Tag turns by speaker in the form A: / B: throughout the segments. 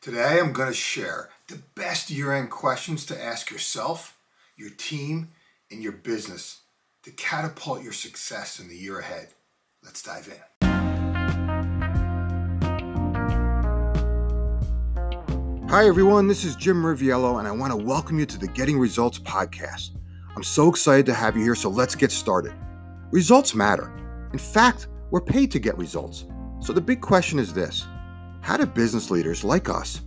A: Today I'm going to share the best year end questions to ask yourself, your team, and your business to catapult your success in the year ahead. Let's dive in. Hi, everyone. This is Jim Riviello, and I want to welcome you to the Getting Results podcast. I'm so excited to have you here, so let's get started. Results matter. In fact, we're paid to get results. So the big question is this how do business leaders like us,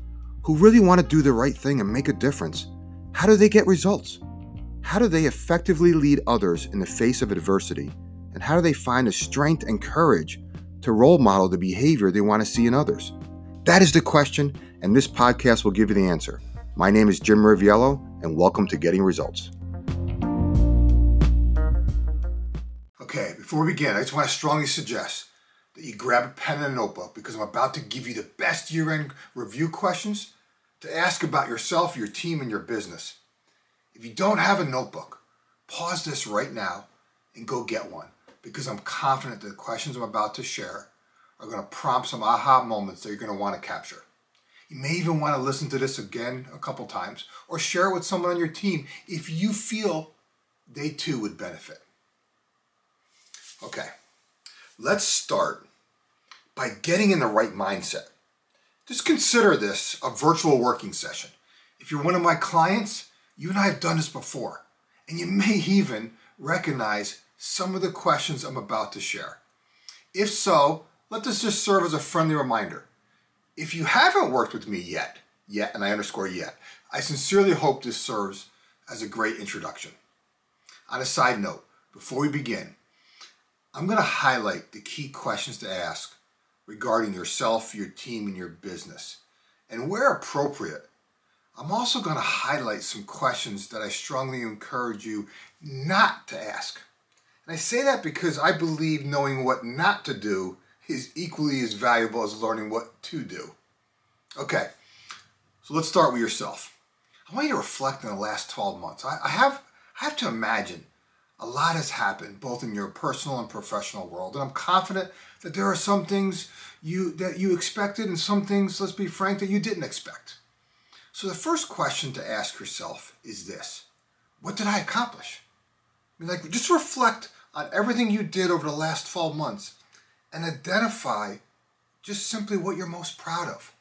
A: who really want to do the right thing and make a difference, how do they get results? How do they effectively lead others in the face of adversity? And how do they find the strength and courage to role model the behavior they want to see in others? That is the question, and this podcast will give you the answer. My name is Jim Riviello, and welcome to Getting Results. Okay, before we begin, I just want to strongly suggest that you grab a pen and a notebook because I'm about to give you the best year end review questions to ask about yourself, your team, and your business. If you don't have a notebook, pause this right now and go get one because I'm confident that the questions I'm about to share are going to prompt some aha moments that you're going to want to capture. You may even want to listen to this again a couple times or share it with someone on your team if you feel they too would benefit. Okay. Let's start by getting in the right mindset. Just consider this a virtual working session. If you're one of my clients, you and I have done this before, and you may even recognize some of the questions I'm about to share. If so, let this just serve as a friendly reminder. If you haven't worked with me yet, yet, and I underscore yet, I sincerely hope this serves as a great introduction. On a side note, before we begin, I'm going to highlight the key questions to ask regarding yourself, your team, and your business. And where appropriate, I'm also going to highlight some questions that I strongly encourage you not to ask. And I say that because I believe knowing what not to do is equally as valuable as learning what to do. Okay, so let's start with yourself. I want you to reflect on the last 12 months. I, I have, I have to imagine a lot has happened both in your personal and professional world and i'm confident that there are some things you that you expected and some things let's be frank that you didn't expect. So the first question to ask yourself is this. What did i accomplish? I mean, like just reflect on everything you did over the last 12 months and identify just simply what you're most proud of.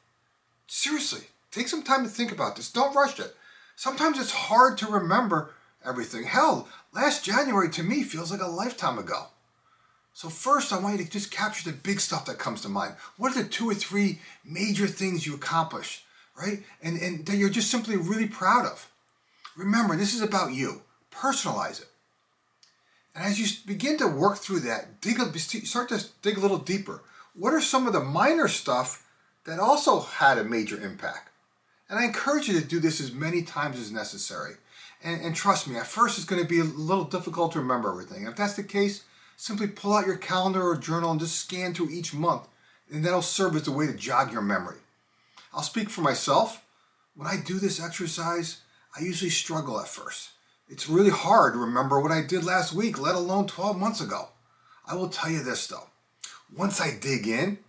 A: Seriously take some time to think about this. Don't rush it. Sometimes it's hard to remember everything. Hell, last January to me feels like a lifetime ago. So first, I want you to just capture the big stuff that comes to mind. What are the two or three major things you accomplished, right? And, and that you're just simply really proud of. Remember, this is about you. Personalize it. And as you begin to work through that, dig a, start to dig a little deeper. What are some of the minor stuff that also had a major impact? And I encourage you to do this as many times as necessary. And, and trust me, at first it's going to be a little difficult to remember everything. If that's the case, simply pull out your calendar or journal and just scan through each month, and that'll serve as a way to jog your memory. I'll speak for myself. When I do this exercise, I usually struggle at first. It's really hard to remember what I did last week, let alone 12 months ago. I will tell you this though. Once I dig in,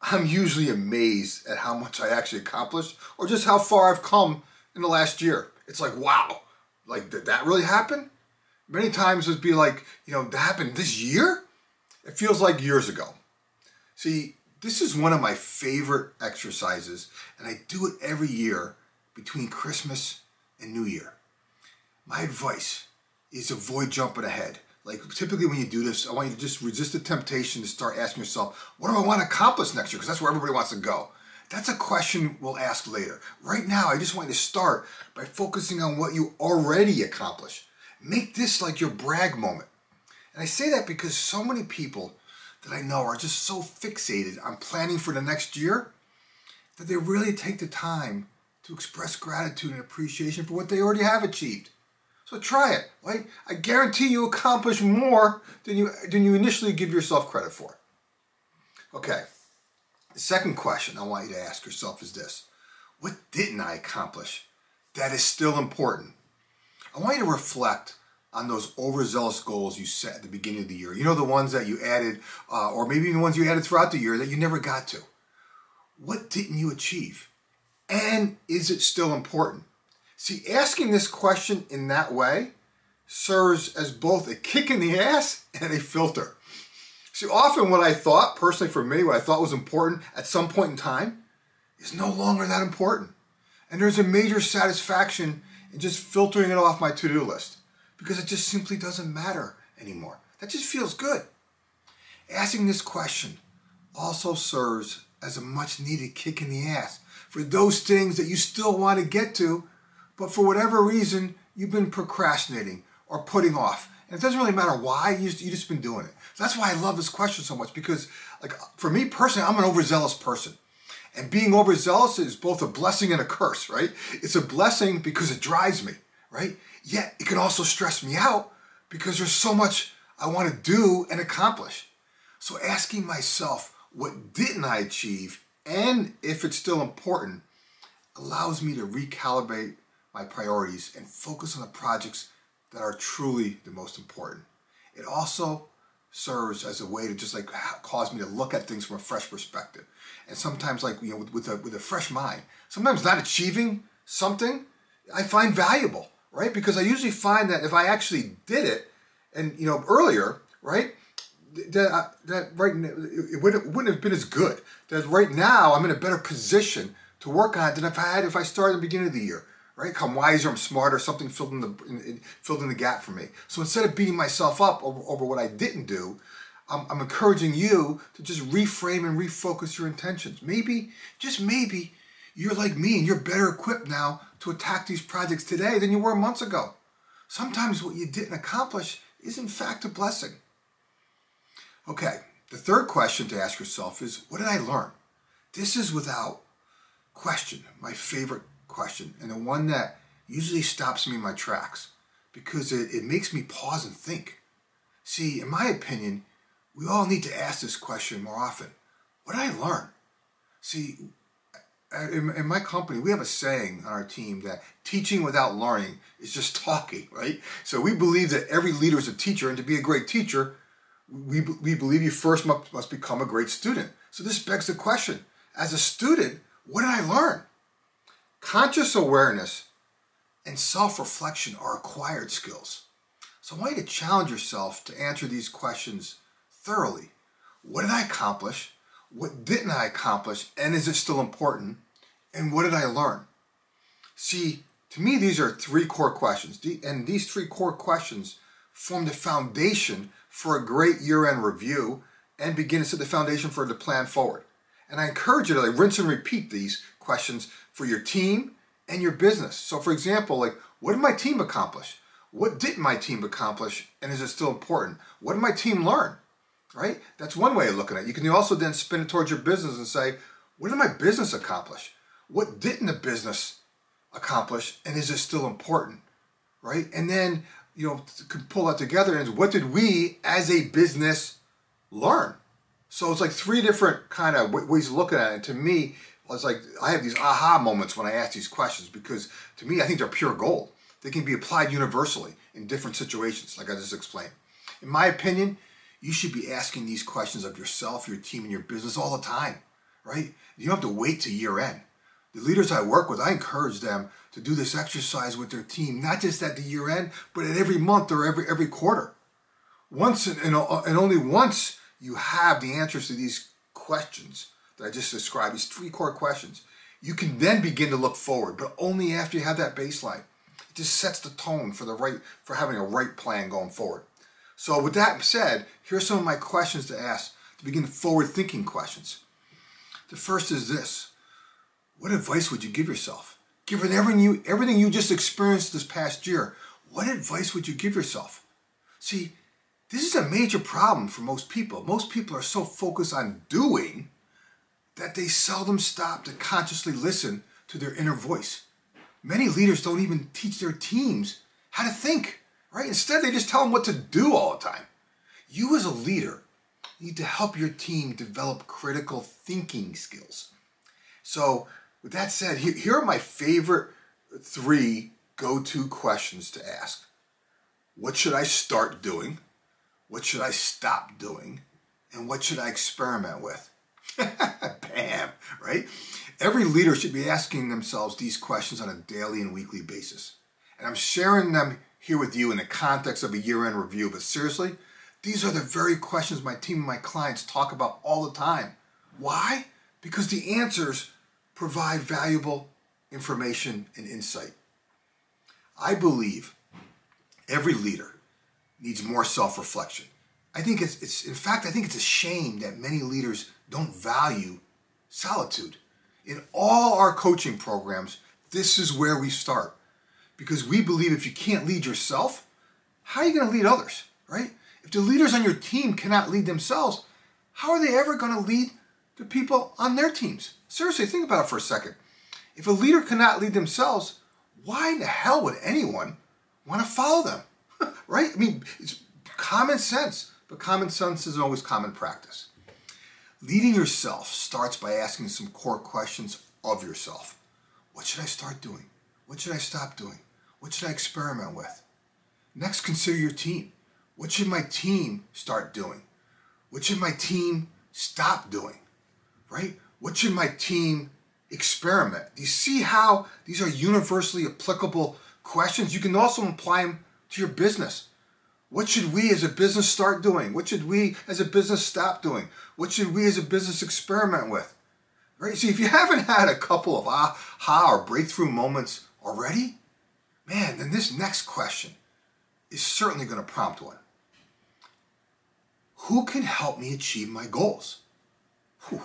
A: I'm usually amazed at how much I actually accomplished or just how far I've come in the last year. It's like, wow, like, did that really happen? Many times it'd be like, you know, that happened this year? It feels like years ago. See, this is one of my favorite exercises, and I do it every year between Christmas and New Year. My advice is avoid jumping ahead. Like typically when you do this, I want you to just resist the temptation to start asking yourself, what do I want to accomplish next year? Because that's where everybody wants to go. That's a question we'll ask later. Right now, I just want you to start by focusing on what you already accomplished. Make this like your brag moment. And I say that because so many people that I know are just so fixated on planning for the next year that they really take the time to express gratitude and appreciation for what they already have achieved. So try it, right? I guarantee you accomplish more than you than you initially give yourself credit for. Okay. The second question I want you to ask yourself is this What didn't I accomplish that is still important? I want you to reflect on those overzealous goals you set at the beginning of the year. You know, the ones that you added, uh, or maybe the ones you added throughout the year that you never got to. What didn't you achieve? And is it still important? See, asking this question in that way serves as both a kick in the ass and a filter. See, often what I thought, personally for me, what I thought was important at some point in time is no longer that important. And there's a major satisfaction in just filtering it off my to do list because it just simply doesn't matter anymore. That just feels good. Asking this question also serves as a much needed kick in the ass for those things that you still want to get to, but for whatever reason, you've been procrastinating or putting off. And it doesn't really matter why, you just, you just been doing it. That's why I love this question so much because, like, for me personally, I'm an overzealous person. And being overzealous is both a blessing and a curse, right? It's a blessing because it drives me, right? Yet it can also stress me out because there's so much I want to do and accomplish. So asking myself, what didn't I achieve and if it's still important allows me to recalibrate my priorities and focus on the projects that are truly the most important. It also serves as a way to just like cause me to look at things from a fresh perspective. And sometimes like, you know, with, with a, with a fresh mind, sometimes not achieving something I find valuable, right? Because I usually find that if I actually did it and, you know, earlier, right? That, uh, that right, it wouldn't, it wouldn't have been as good. That right now I'm in a better position to work on it than if I had if I started at the beginning of the year right? I'm wiser, I'm smarter, something filled in the in, filled in the gap for me. So instead of beating myself up over, over what I didn't do, I'm, I'm encouraging you to just reframe and refocus your intentions. Maybe, just maybe, you're like me and you're better equipped now to attack these projects today than you were months ago. Sometimes what you didn't accomplish is in fact a blessing. Okay, the third question to ask yourself is, what did I learn? This is without question my favorite question and the one that usually stops me in my tracks because it, it makes me pause and think. See, in my opinion, we all need to ask this question more often. What did I learn? See, in, my company, we have a saying on our team that teaching without learning is just talking, right? So we believe that every leader is a teacher, and to be a great teacher, we, we believe you first must, must become a great student. So this begs the question as a student, what did I learn? Conscious awareness and self reflection are acquired skills. So I want you to challenge yourself to answer these questions thoroughly. What did I accomplish? What didn't I accomplish? And is it still important? And what did I learn? See, to me, these are three core questions. And these three core questions form the foundation for a great year end review and begin to set the foundation for the plan forward. And I encourage you to like rinse and repeat these questions for your team and your business. So, for example, like, what did my team accomplish? What didn't my team accomplish? And is it still important? What did my team learn? Right? That's one way of looking at it. You can also then spin it towards your business and say, what did my business accomplish? What didn't the business accomplish? And is it still important? Right? And then, you know, can pull that together and what did we as a business learn? So it's like three different kind of ways of looking at it. And to me, it's like I have these aha moments when I ask these questions because to me, I think they're pure gold. They can be applied universally in different situations, like I just explained. In my opinion, you should be asking these questions of yourself, your team, and your business all the time, right? You don't have to wait to year end. The leaders I work with, I encourage them to do this exercise with their team, not just at the year end, but at every month or every every quarter. Once and, and, and only once you have the answers to these questions, that I just described, these three core questions, you can then begin to look forward, but only after you have that baseline. It just sets the tone for the right for having a right plan going forward. So with that said, here's some of my questions to ask to begin forward thinking questions. The first is this. What advice would you give yourself? Given everything you everything you just experienced this past year, what advice would you give yourself? See, this is a major problem for most people. Most people are so focused on doing that they seldom stop to consciously listen to their inner voice. Many leaders don't even teach their teams how to think, right? Instead, they just tell them what to do all the time. You, as a leader, need to help your team develop critical thinking skills. So, with that said, here, are my favorite three go to questions to ask What should I start doing? What should I stop doing? And what should I experiment with? Bam, right? Every leader should be asking themselves these questions on a daily and weekly basis. And I'm sharing them here with you in the context of a year end review. But seriously, these are the very questions my team and my clients talk about all the time. Why? Because the answers provide valuable information and insight. I believe every leader needs more self reflection. I think it's, it's, in fact, I think it's a shame that many leaders don't value solitude. In all our coaching programs, this is where we start because we believe if you can't lead yourself, how are you going to lead others, right? If the leaders on your team cannot lead themselves, how are they ever going to lead the people on their teams? Seriously, think about it for a second. If a leader cannot lead themselves, why in the hell would anyone want to follow them? right? I mean, it's common sense, but common sense is always common practice. Leading yourself starts by asking some core questions of yourself. What should I start doing? What should I stop doing? What should I experiment with? Next, consider your team. What should my team start doing? What should my team stop doing? Right? What should my team experiment? Do you see how these are universally applicable questions? You can also apply them to your business. What should we as a business start doing? What should we as a business stop doing? What should we as a business experiment with? Right? See, if you haven't had a couple of aha or breakthrough moments already, man, then this next question is certainly going to prompt one. Who can help me achieve my goals? Whew.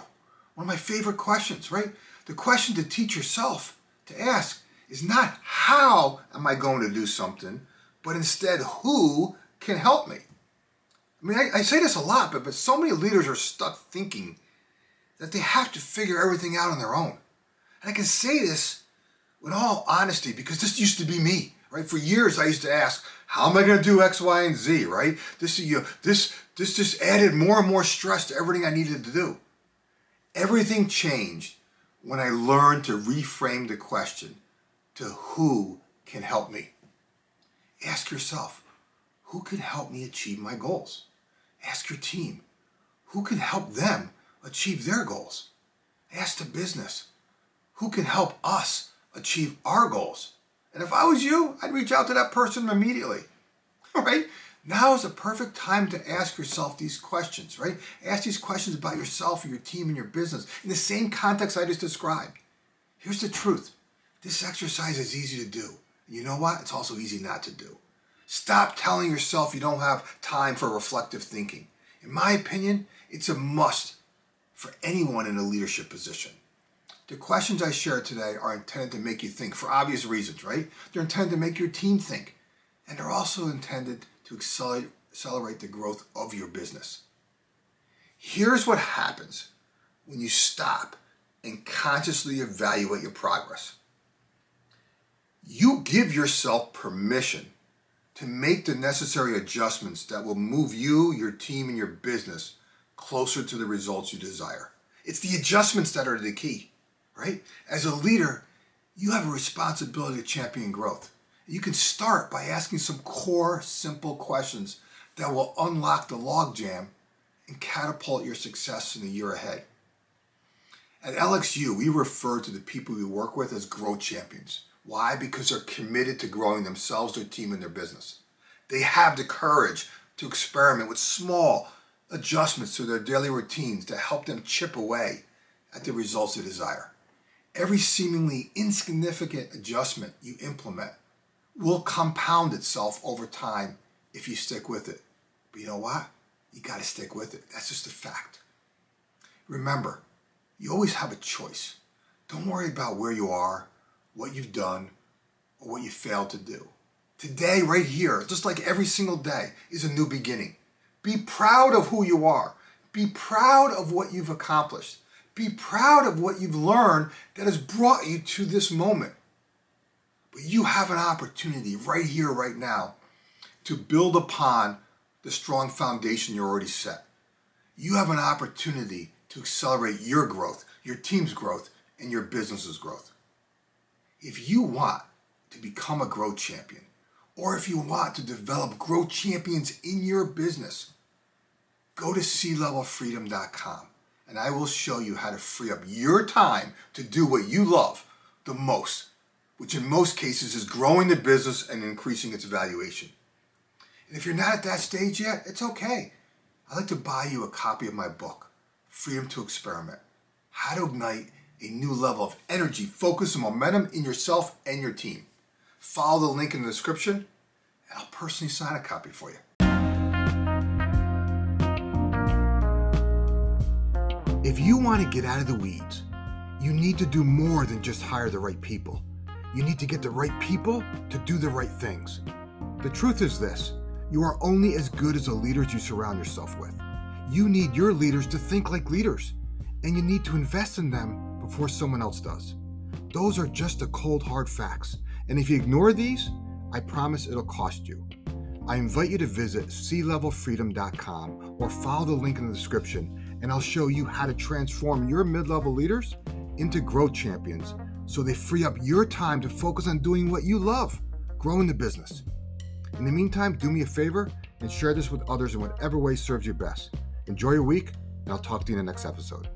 A: One of my favorite questions, right? The question to teach yourself to ask is not how am I going to do something, but instead who can help me? I mean, I, I say this a lot, but, but so many leaders are stuck thinking that they have to figure everything out on their own. And I can say this with all honesty because this used to be me right? For years, I used to ask, how am I going to do X, Y, and Z, right? This, you know, this, this just added more and more stress to everything I needed to do. Everything changed when I learned to reframe the question to who can help me. Ask yourself, who can help me achieve my goals? Ask your team, who can help them achieve their goals? Ask the business, who can help us achieve our goals? And if I was you, I'd reach out to that person immediately. All right? Now is a perfect time to ask yourself these questions, right? Ask these questions about yourself your team and your business in the same context I just described. Here's the truth. This exercise is easy to do. You know what? It's also easy not to do. Stop telling yourself you don't have time for reflective thinking. In my opinion, it's a must for anyone in a leadership position. The questions I share today are intended to make you think for obvious reasons, right? They're intended to make your team think. And they're also intended to accelerate, the growth of your business. Here's what happens when you stop and consciously evaluate your progress. You give yourself permission to make the necessary adjustments that will move you, your team, and your business closer to the results you desire. It's the adjustments that are the key right? As a leader, you have a responsibility to champion growth. You can start by asking some core, simple questions that will unlock the logjam and catapult your success in the year ahead. At LXU, we refer to the people we work with as growth champions. Why? Because they're committed to growing themselves, their team, and their business. They have the courage to experiment with small adjustments to their daily routines to help them chip away at the results they desire every seemingly insignificant adjustment you implement will compound itself over time if you stick with it. But you know what? You got to stick with it. That's just a fact. Remember, you always have a choice. Don't worry about where you are, what you've done, or what you failed to do. Today, right here, just like every single day, is a new beginning. Be proud of who you are. Be proud of what you've accomplished. Be proud of what you've learned that has brought you to this moment. But you have an opportunity right here, right now, to build upon the strong foundation you're already set. You have an opportunity to accelerate your growth, your team's growth, and your business's growth. If you want to become a growth champion, or if you want to develop growth champions in your business, go to clevelfreedom.com and I will show you how to free up your time to do what you love the most, which in most cases is growing the business and increasing its valuation. And if you're not at that stage yet, it's okay. I'd like to buy you a copy of my book, Freedom to Experiment How to Ignite a New Level of Energy, Focus, and Momentum in Yourself and Your Team. Follow the link in the description, and I'll personally sign a copy for you. If you want to get out of the weeds, you need to do more than just hire the right people. You need to get the right people to do the right things. The truth is this you are only as good as the leaders you surround yourself with. You need your leaders to think like leaders, and you need to invest in them before someone else does. Those are just the cold, hard facts. And if you ignore these, I promise it'll cost you. I invite you to visit clevelfreedom.com or follow the link in the description and I'll show you how to transform your mid level leaders into growth champions so they free up your time to focus on doing what you love, growing the business. In the meantime, do me a favor and share this with others in whatever way serves you best. Enjoy your week, and I'll talk to you in the next episode.